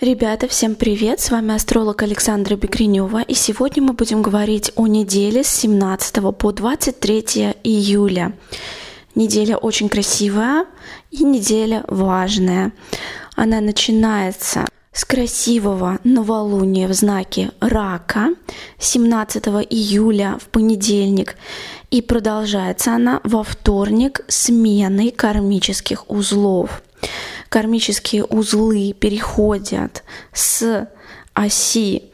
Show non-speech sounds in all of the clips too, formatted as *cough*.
Ребята, всем привет! С вами астролог Александра Бекренева, и сегодня мы будем говорить о неделе с 17 по 23 июля. Неделя очень красивая и неделя важная. Она начинается с красивого новолуния в знаке Рака 17 июля в понедельник и продолжается она во вторник сменой кармических узлов – кармические узлы переходят с оси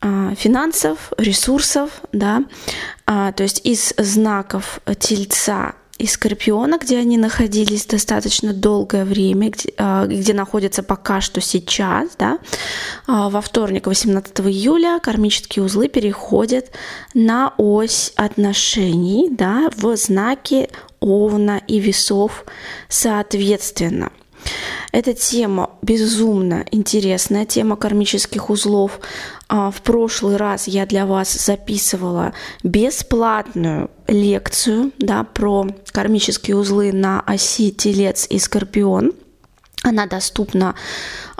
а, финансов, ресурсов, да, а, то есть из знаков Тельца и Скорпиона, где они находились достаточно долгое время, где, а, где находятся пока что сейчас, да, во вторник, 18 июля, кармические узлы переходят на ось отношений, да, в знаки Овна и Весов соответственно. Эта тема безумно интересная, тема кармических узлов. А, в прошлый раз я для вас записывала бесплатную лекцию да, про кармические узлы на оси Телец и Скорпион. Она доступна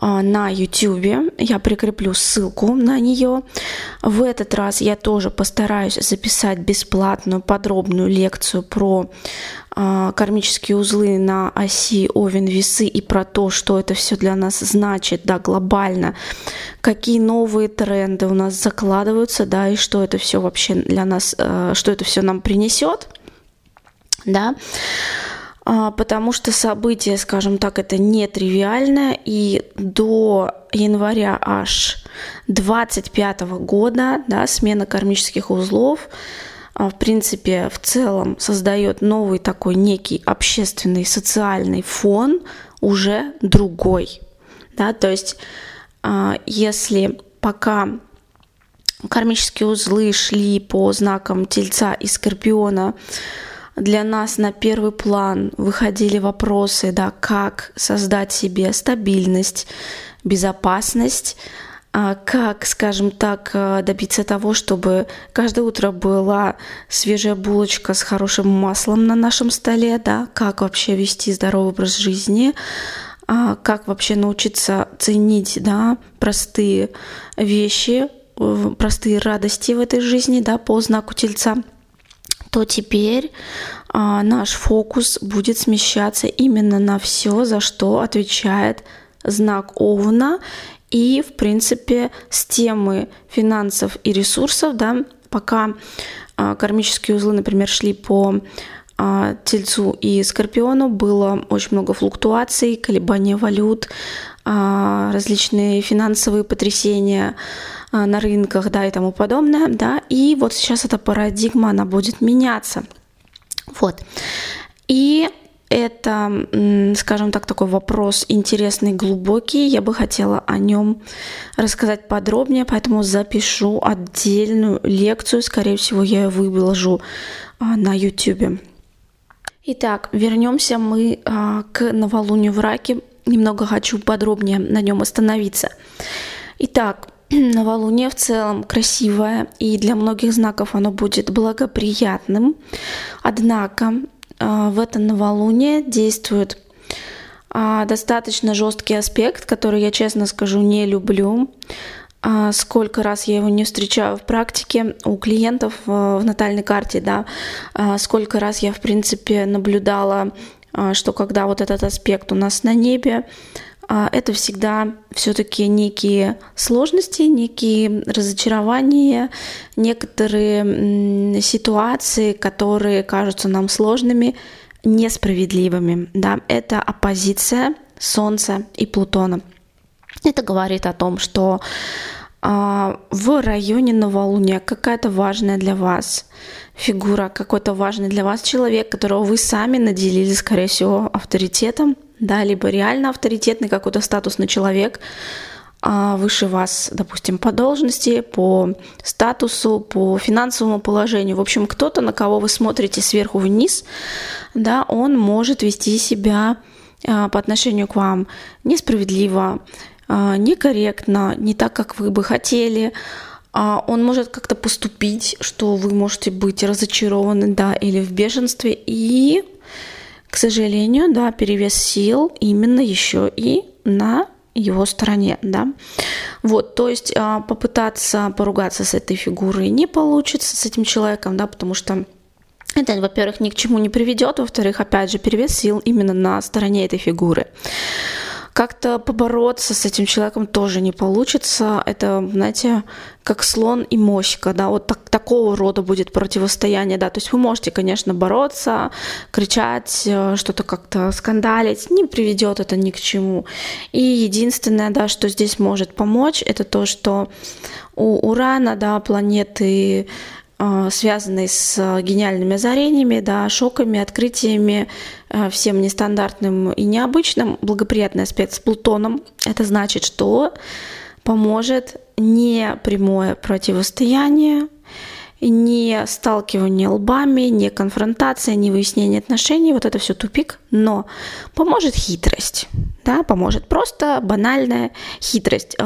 на YouTube. Я прикреплю ссылку на нее. В этот раз я тоже постараюсь записать бесплатную подробную лекцию про а, кармические узлы на оси Овен-Весы и про то, что это все для нас значит, да, глобально, какие новые тренды у нас закладываются, да, и что это все вообще для нас, э, что это все нам принесет, да. А, потому что событие, скажем так, это нетривиальное, и до января аж 25 года, да, смена кармических узлов, а, в принципе, в целом создает новый такой некий общественный социальный фон, уже другой. Да? То есть, а, если пока кармические узлы шли по знакам Тельца и Скорпиона, для нас на первый план выходили вопросы, да, как создать себе стабильность, безопасность, а как, скажем так, э, добиться того, чтобы каждое утро была свежая булочка с хорошим маслом на нашем столе, да, как вообще вести здоровый образ жизни, а как вообще научиться ценить, да, простые вещи, простые радости в этой жизни, да, по знаку Тельца – то теперь а, наш фокус будет смещаться именно на все, за что отвечает знак Овна. И, в принципе, с темы финансов и ресурсов, да, пока а, кармические узлы, например, шли по а, Тельцу и Скорпиону, было очень много флуктуаций, колебания валют, различные финансовые потрясения, а, на рынках, да, и тому подобное, да, и вот сейчас эта парадигма, она будет меняться, вот. И это, скажем так, такой вопрос интересный, глубокий. Я бы хотела о нем рассказать подробнее, поэтому запишу отдельную лекцию. Скорее всего, я ее выложу а, на YouTube. Итак, вернемся мы а, к новолунию в раке. Немного хочу подробнее на нем остановиться. Итак, *clears throat* новолуние в целом красивое, и для многих знаков оно будет благоприятным. Однако а, в это новолуние действует а, достаточно жесткий аспект, который я, честно скажу, не люблю. А, сколько раз я его не встречаю в практике у клиентов в натальной карте, да, сколько раз я, в принципе, наблюдала, что когда вот этот аспект у нас на небе, а, это всегда все-таки некие сложности, некие разочарования, некоторые ситуации, которые кажутся нам сложными, несправедливыми. Да? Это оппозиция Солнца и Плутона. Это говорит о том, что а, в районе новолуния какая-то важная для вас фигура, какой-то важный для вас человек, которого вы сами наделили, скорее всего, авторитетом, да, либо реально авторитетный какой-то статусный человек, а выше вас, допустим, по должности, по статусу, по финансовому положению. В общем, кто-то, на кого вы смотрите сверху вниз, да, он может вести себя а, по отношению к вам несправедливо, а, некорректно, не так, как вы бы хотели. Он может как-то поступить, что вы можете быть разочарованы, да, или в бешенстве, и к сожалению, да, перевес сил именно еще и на его стороне, да. Вот, то есть а, попытаться поругаться с этой фигурой не получится, с этим человеком, да, потому что это, во-первых, ни к чему не приведет, во-вторых, опять же, перевес сил именно на стороне этой фигуры. Как-то побороться с этим человеком тоже не получится. Это, знаете, как слон и моська, да, вот так, такого рода будет противостояние, да. То есть вы можете, конечно, бороться, кричать, э, что-то как-то скандалить, не приведет это ни к чему. И единственное, да, что здесь может помочь, это то, что у Урана, да, планеты связанный с гениальными озарениями, да, шоками, открытиями, а, всем нестандартным и необычным. Благоприятный аспект с Плутоном. Это значит, что поможет не прямое противостояние, не сталкивание лбами, не конфронтация, не выяснение отношений, вот это все тупик, но поможет хитрость, да, поможет просто банальная хитрость.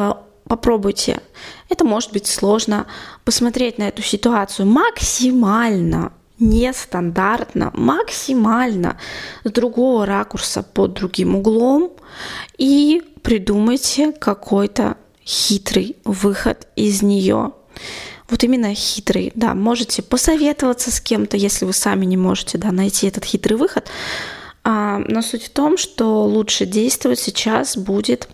Попробуйте это может быть сложно посмотреть на эту ситуацию максимально нестандартно, максимально с другого ракурса, под другим углом и придумайте какой-то хитрый выход из нее. Вот именно хитрый, да, можете посоветоваться с кем-то, если вы сами не можете, да, найти этот хитрый выход. А, но суть в том, что лучше действовать сейчас будет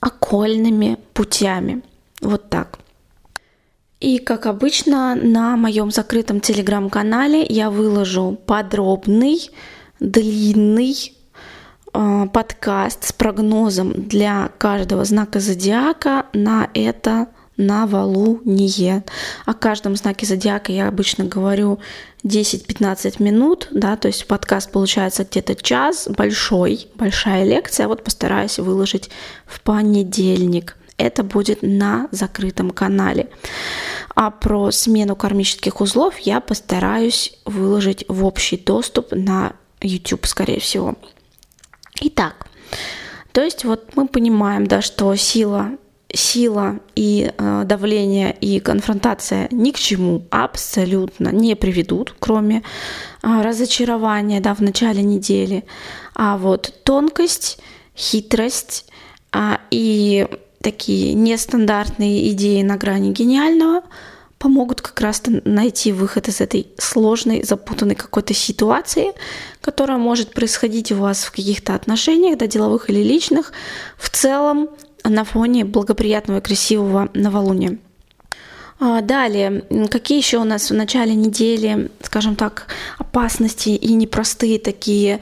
окольными путями. Вот так. И, как обычно, на моем закрытом телеграм-канале я выложу подробный, длинный э, подкаст с прогнозом для каждого знака зодиака на это новолуние. О каждом знаке зодиака я обычно говорю 10-15 минут, да, то есть подкаст получается где-то час, большой, большая лекция, вот постараюсь выложить в понедельник это будет на закрытом канале. А про смену кармических узлов я постараюсь выложить в общий доступ на YouTube, скорее всего. Итак, то есть вот мы понимаем, да, что сила сила и э, давление и конфронтация ни к чему абсолютно не приведут, кроме э, разочарования да, в начале недели. А вот тонкость, хитрость э, и такие нестандартные идеи на грани гениального помогут как раз найти выход из этой сложной, запутанной какой-то ситуации, которая может происходить у вас в каких-то отношениях, да, деловых или личных, в целом на фоне благоприятного и красивого новолуния. А, далее, какие еще у нас в начале недели, скажем так, опасности и непростые такие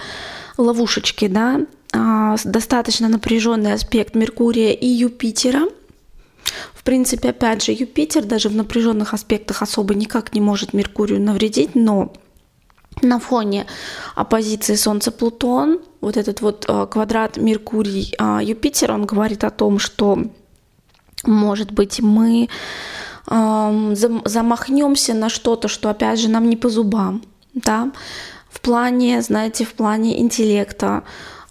ловушечки, да, а, достаточно напряженный аспект Меркурия и Юпитера. В принципе, опять же, Юпитер даже в напряженных аспектах особо никак не может Меркурию навредить, но на фоне оппозиции Солнце-Плутон, вот этот вот а, квадрат Меркурий-Юпитер, он говорит о том, что, может быть, мы замахнемся на что-то, что, опять же, нам не по зубам, да, в плане, знаете, в плане интеллекта,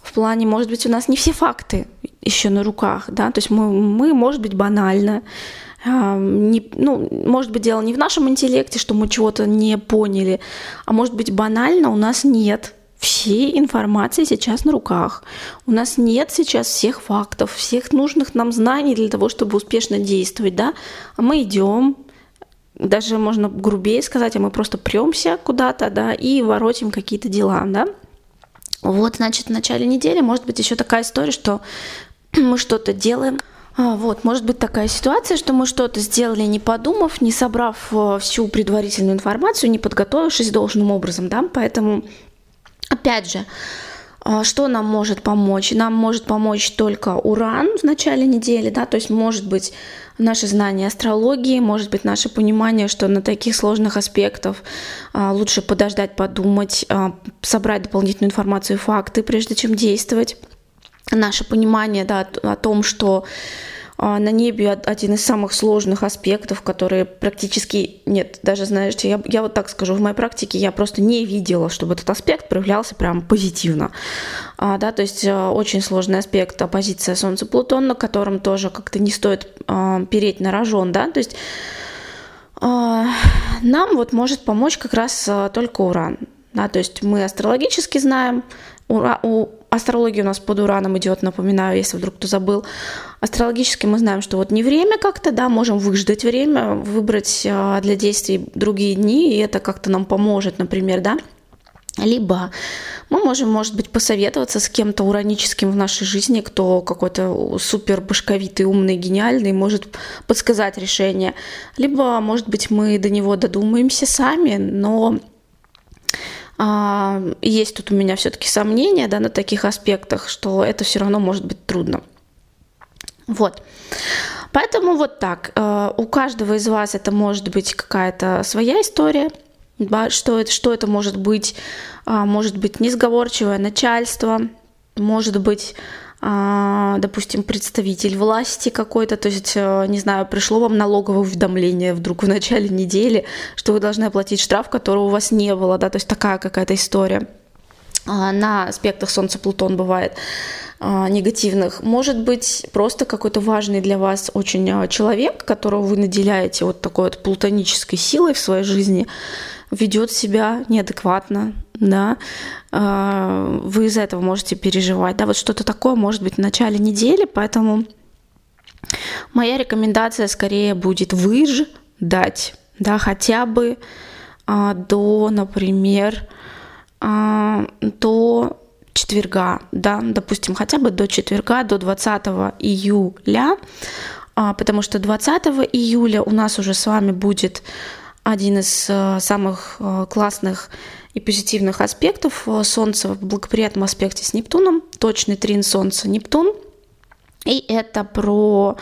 в плане, может быть, у нас не все факты еще на руках, да, то есть мы, мы может быть, банально, не, ну, может быть, дело не в нашем интеллекте, что мы чего-то не поняли, а может быть, банально у нас нет всей информации сейчас на руках. У нас нет сейчас всех фактов, всех нужных нам знаний для того, чтобы успешно действовать, да, а мы идем, даже можно грубее сказать, а мы просто премся куда-то, да, и воротим какие-то дела, да. Вот, значит, в начале недели может быть еще такая история, что мы что-то делаем, а, вот, может быть такая ситуация, что мы что-то сделали, не подумав, не собрав э, всю предварительную информацию, не подготовившись должным образом, да, поэтому, опять же, а, что нам может помочь? Нам может помочь только уран в начале недели, да, то есть может быть наше знание астрологии, может быть наше понимание, что на таких сложных аспектах а, лучше подождать, подумать, собрать дополнительную информацию и факты, прежде чем действовать наше понимание да, о том, что а, на небе один из самых сложных аспектов, которые практически нет, даже знаете, я, я вот так скажу, в моей практике я просто не видела, чтобы этот аспект проявлялся прям позитивно. А, да, то есть а, очень сложный аспект оппозиция Солнце-Плутон, на котором тоже как-то не стоит а, переть на рожон, да, то есть а, нам вот может помочь как раз а, только Уран. Да, то есть мы астрологически знаем, ура, у Астрология у нас под ураном идет, напоминаю, если вдруг кто забыл. Астрологически мы знаем, что вот не время как-то, да, можем выждать время, выбрать а, для действий другие дни, и это как-то нам поможет, например, да. Либо мы можем, может быть, посоветоваться с кем-то ураническим в нашей жизни, кто какой-то супер башковитый, умный, гениальный, может подсказать решение. Либо, может быть, мы до него додумаемся сами, но есть тут у меня все-таки сомнения да, на таких аспектах, что это все равно может быть трудно. Вот. Поэтому вот так. Э, у каждого из вас это может быть какая-то своя история. Что это, что это может быть? А, может быть несговорчивое начальство, может быть а, допустим, представитель власти какой-то, то есть, э, не знаю, пришло вам налоговое уведомление вдруг в начале недели, что вы должны оплатить штраф, которого у вас не было, да, то есть такая какая-то история. А, на аспектах Солнца-Плутон бывает а, негативных. Может быть, просто какой-то важный для вас очень человек, которого вы наделяете вот такой вот плутонической силой в своей жизни, ведет себя неадекватно, да, а, вы из-за этого можете переживать, да, вот что-то такое может быть в начале недели, поэтому моя рекомендация скорее будет выждать, да, хотя бы а, до, например, а, до четверга, да, допустим, хотя бы до четверга, до 20 июля, потому что 20 июля у нас уже с вами будет один из э, самых э, классных и позитивных аспектов Солнца в благоприятном аспекте с Нептуном, точный трин Солнца Нептун. И это про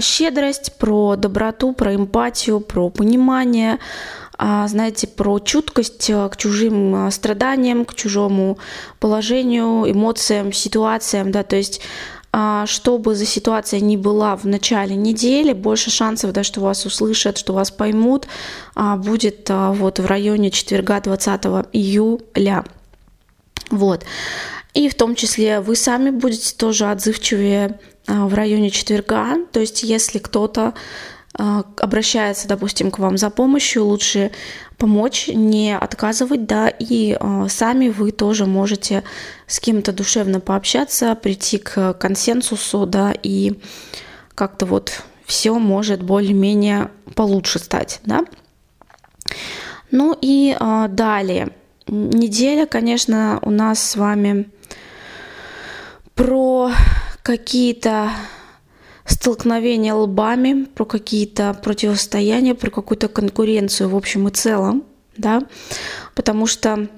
щедрость, про доброту, про эмпатию, про понимание, знаете, про чуткость к чужим страданиям, к чужому положению, эмоциям, ситуациям, да, то есть а, чтобы за ситуация не была в начале недели, больше шансов, да, что вас услышат, что вас поймут, а, будет а, вот в районе четверга 20 июля. Вот. И в том числе вы сами будете тоже отзывчивее в районе четверга. То есть если кто-то обращается, допустим, к вам за помощью, лучше помочь, не отказывать, да, и э, сами вы тоже можете с кем-то душевно пообщаться, прийти к консенсусу, да, и как-то вот все может более-менее получше стать, да. Ну и э, далее. Неделя, конечно, у нас с вами про какие-то столкновения лбами, про какие-то противостояния, про какую-то конкуренцию в общем и целом, да, потому что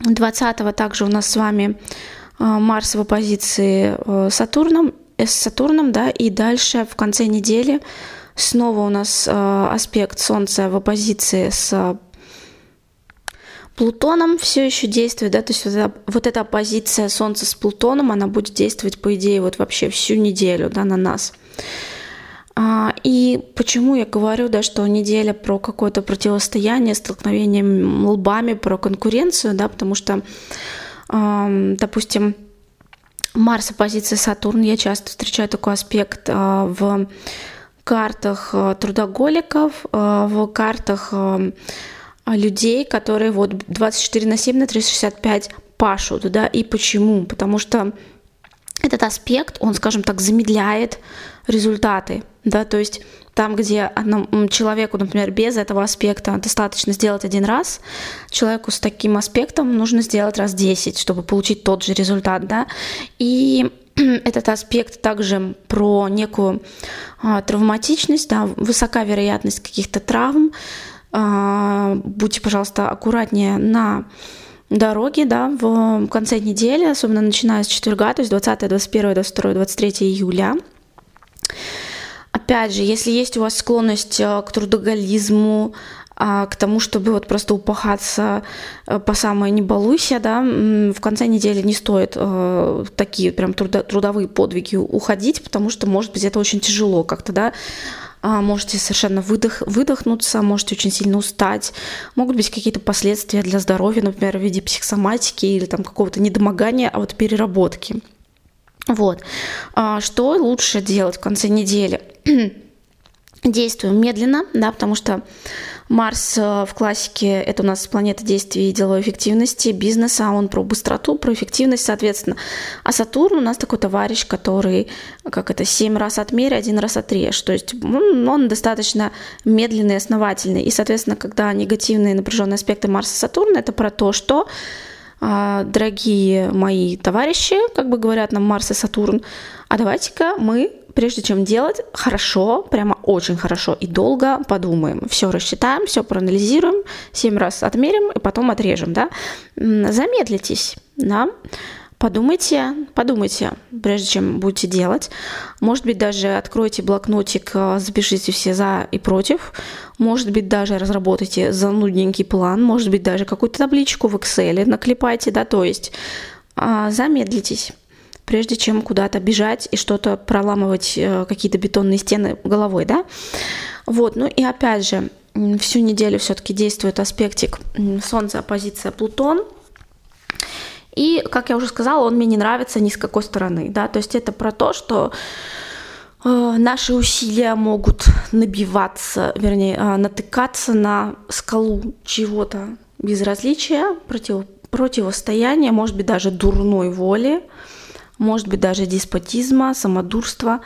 20-го также у нас с вами а, Марс в оппозиции э, Сатурном, э, с Сатурном, да, и дальше в конце недели снова у нас э, аспект Солнца в оппозиции с Плутоном все еще действует, да, то есть вот эта, вот эта оппозиция Солнца с Плутоном, она будет действовать, по идее, вот вообще всю неделю, да, на нас. А, и почему я говорю, да, что неделя про какое-то противостояние, столкновение лбами, про конкуренцию, да, потому что, допустим, Марс оппозиция Сатурн, я часто встречаю такой аспект а, в картах а, трудоголиков, в картах людей, которые вот 24 на 7 на 365 пашут, да, и почему? Потому что этот аспект, он, скажем так, замедляет результаты, да, то есть там, где человеку, например, без этого аспекта достаточно сделать один раз, человеку с таким аспектом нужно сделать раз 10, чтобы получить тот же результат, да, и *clears throat* этот аспект также про некую а, травматичность, да, высока вероятность каких-то травм, а, будьте, пожалуйста, аккуратнее на дороге, да, в конце недели, особенно начиная с четверга, то есть 20, 21, 22, 23 июля. Опять же, если есть у вас склонность э, к трудоголизму, а, к тому, чтобы вот просто упахаться э, по самой не балуйся, да, в конце недели не стоит э, такие прям трудовые подвиги уходить, потому что, может быть, это очень тяжело как-то, да, а, можете совершенно выдох, выдохнуться, можете очень сильно устать, могут быть какие-то последствия для здоровья, например, в виде психосоматики или там какого-то недомогания, а вот переработки. Вот. А, что лучше делать в конце недели? *clears throat* Действуем медленно, да, потому что Марс э, в классике – это у нас планета действий и деловой эффективности, бизнеса, он про быстроту, про эффективность, соответственно. А Сатурн у нас такой товарищ, который, как это, семь раз отмерь, один раз отрежь. То есть он достаточно медленный, основательный. И, соответственно, когда негативные напряженные аспекты Марса и Сатурна – это про то, что а, дорогие мои товарищи, как бы говорят нам Марс и Сатурн, а давайте-ка мы прежде чем делать, хорошо, прямо очень хорошо и долго подумаем. Все рассчитаем, все проанализируем, семь раз отмерим и потом отрежем, да. Замедлитесь, да. Подумайте, подумайте, прежде чем будете делать. Может быть, даже откройте блокнотик, э, запишите все за и против. Может быть, даже разработайте занудненький план. Может быть, даже какую-то табличку в Excel наклепайте, да, то есть а, замедлитесь прежде чем куда-то бежать и что-то проламывать, э, какие-то бетонные стены головой, да. Вот, ну и опять же, всю неделю все-таки действует аспектик Солнце, оппозиция Плутон. И, как я уже сказала, он мне не нравится ни с какой стороны, да, то есть это про то, что э, наши усилия могут набиваться, вернее, э, натыкаться на скалу чего-то безразличия, против, противостояния, может быть, даже дурной воли, может быть даже деспотизма, самодурства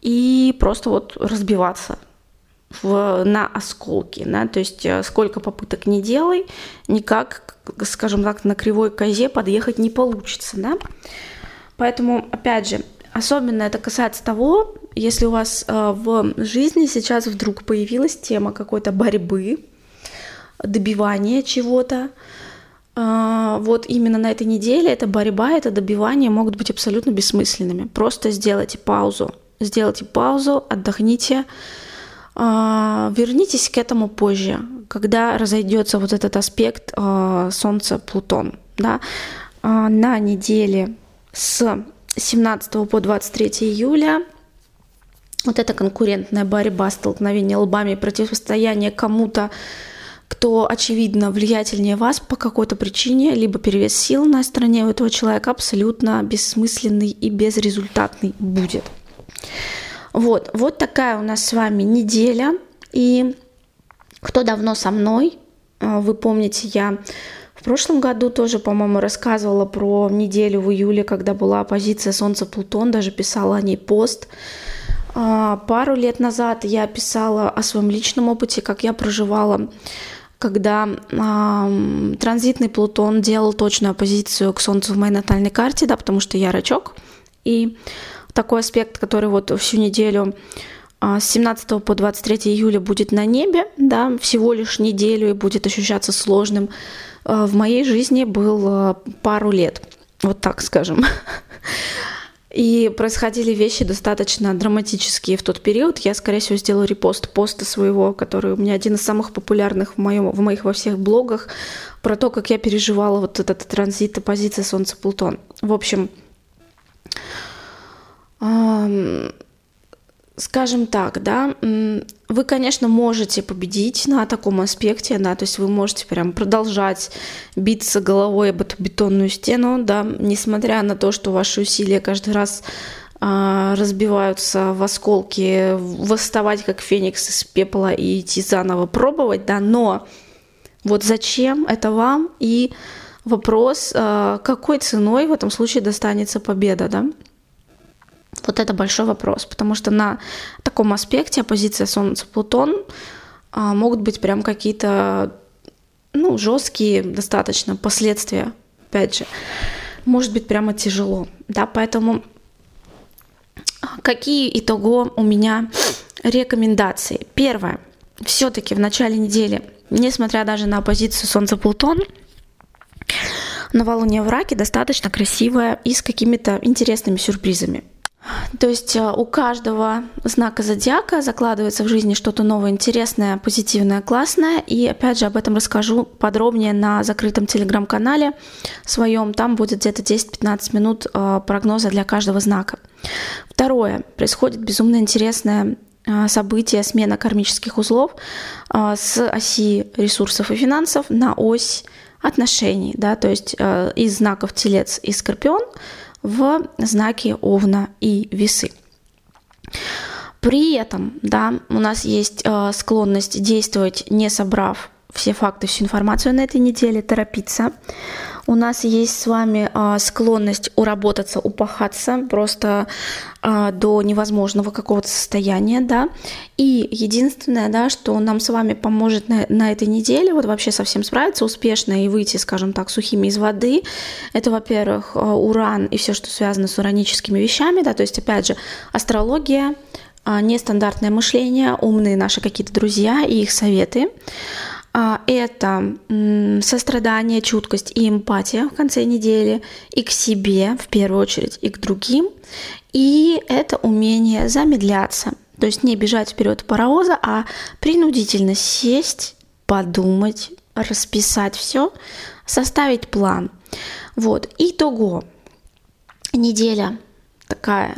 и просто вот разбиваться в, на осколки, да, то есть э, сколько попыток не делай, никак, скажем так, на кривой козе подъехать не получится, да. Поэтому, опять же, особенно это касается того, если у вас э, в жизни сейчас вдруг появилась тема какой-то борьбы, добивания чего-то, вот именно на этой неделе эта борьба, это добивание могут быть абсолютно бессмысленными. Просто сделайте паузу, сделайте паузу, отдохните, а, вернитесь к этому позже, когда разойдется вот этот аспект а, Солнца-Плутон. Да? На неделе с 17 по 23 июля вот эта конкурентная борьба, столкновение лбами, противостояние кому-то, кто, очевидно, влиятельнее вас по какой-то причине, либо перевес сил на стороне у этого человека абсолютно бессмысленный и безрезультатный будет. Вот, вот такая у нас с вами неделя. И кто давно со мной, э, вы помните, я в прошлом году тоже, по-моему, рассказывала про неделю в июле, когда была оппозиция Солнца-Плутон, даже писала о ней пост. А, пару лет назад я писала о своем личном опыте, как я проживала когда э, транзитный Плутон делал точную оппозицию к Солнцу в моей натальной карте, да, потому что я рачок. И такой аспект, который вот всю неделю э, с 17 по 23 июля будет на небе, да, всего лишь неделю и будет ощущаться сложным, э, в моей жизни был э, пару лет, вот так скажем. *laughs* И происходили вещи достаточно драматические в тот период. Я, скорее всего, сделаю репост поста своего, который у меня один из самых популярных в, моем, в моих во всех блогах, про то, как я переживала вот этот транзит оппозиции Солнце-Плутон. В общем, скажем так, да, вы, конечно, можете победить на таком аспекте, да, то есть вы можете прям продолжать биться головой об эту бетонную стену, да, несмотря на то, что ваши усилия каждый раз а, разбиваются в осколки, восставать как феникс из пепла и идти заново пробовать, да, но вот зачем это вам и вопрос, а, какой ценой в этом случае достанется победа, да? Вот это большой вопрос, потому что на таком аспекте оппозиция Солнце-Плутон а, могут быть прям какие-то ну, жесткие достаточно последствия, опять же. Может быть прямо тяжело, да, поэтому а, какие итого у меня рекомендации? Первое. Все-таки в начале недели, несмотря даже на оппозицию Солнце-Плутон, новолуние в раке достаточно красивое и с какими-то интересными сюрпризами. То есть э, у каждого знака зодиака закладывается в жизни что-то новое, интересное, позитивное, классное. И опять же об этом расскажу подробнее на закрытом телеграм-канале своем. Там будет где-то 10-15 минут э, прогноза для каждого знака. Второе. Происходит безумно интересное э, событие смена кармических узлов с оси ресурсов и финансов на ось отношений, да, то есть из знаков Телец и Скорпион – в знаке Овна и Весы. При этом, да, у нас есть э, склонность действовать, не собрав все факты, всю информацию на этой неделе, торопиться. У нас есть с вами э, склонность уработаться, упахаться просто э, до невозможного какого-то состояния, да. И единственное, да, что нам с вами поможет на, на этой неделе вот вообще совсем справиться успешно и выйти, скажем так, сухими из воды, это, во-первых, уран и все, что связано с ураническими вещами, да, то есть, опять же, астрология, нестандартное мышление, умные наши какие-то друзья и их советы. А, это сострадание, чуткость и эмпатия в конце недели и к себе в первую очередь, и к другим. И это умение замедляться, то есть не бежать вперед паровоза, а принудительно сесть, подумать, расписать все, составить план. Вот, итого. Неделя такая,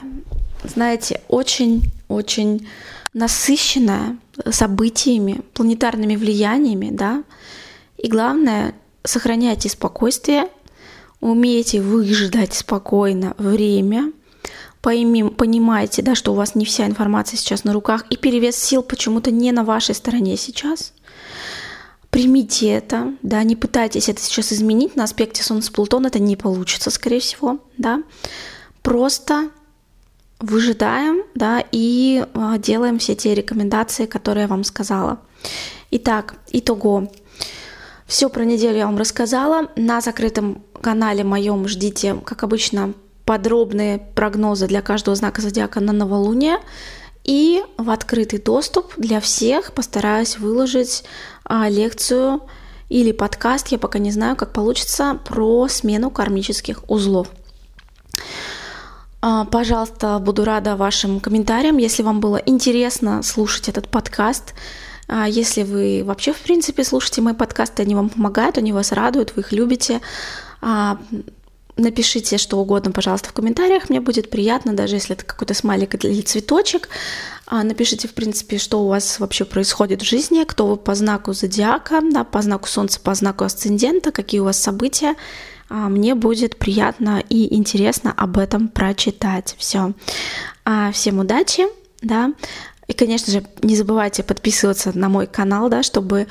знаете, очень-очень насыщенная событиями, планетарными влияниями, да. И главное, сохраняйте спокойствие, умейте выждать спокойно время, пойми, понимаете, да, что у вас не вся информация сейчас на руках, и перевес сил почему-то не на вашей стороне сейчас. Примите это, да, не пытайтесь это сейчас изменить на аспекте Солнца Плутон, это не получится, скорее всего, да. Просто выжидаем, да, и а, делаем все те рекомендации, которые я вам сказала. Итак, итого. Все про неделю я вам рассказала. На закрытом канале моем ждите, как обычно, подробные прогнозы для каждого знака зодиака на новолуние. И в открытый доступ для всех постараюсь выложить а, лекцию или подкаст, я пока не знаю, как получится, про смену кармических узлов. А, пожалуйста, буду рада вашим комментариям, если вам было интересно слушать этот подкаст. А, если вы вообще, в принципе, слушаете мои подкасты, они вам помогают, они вас радуют, вы их любите. А, напишите что угодно, пожалуйста, в комментариях. Мне будет приятно, даже если это какой-то смайлик или цветочек. Напишите, в принципе, что у вас вообще происходит в жизни, кто вы по знаку зодиака, да, по знаку Солнца, по знаку асцендента, какие у вас события. А, мне будет приятно и интересно об этом прочитать. Все. А, всем удачи, да. И, конечно же, не забывайте подписываться на мой канал, да, чтобы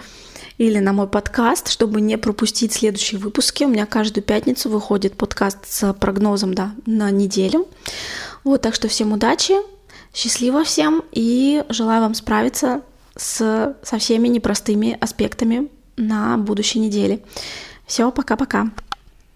или на мой подкаст, чтобы не пропустить следующие выпуски. У меня каждую пятницу выходит подкаст с прогнозом да, на неделю. Вот, так что всем удачи, счастливо всем и желаю вам справиться с, со всеми непростыми аспектами на будущей неделе. Все, пока-пока.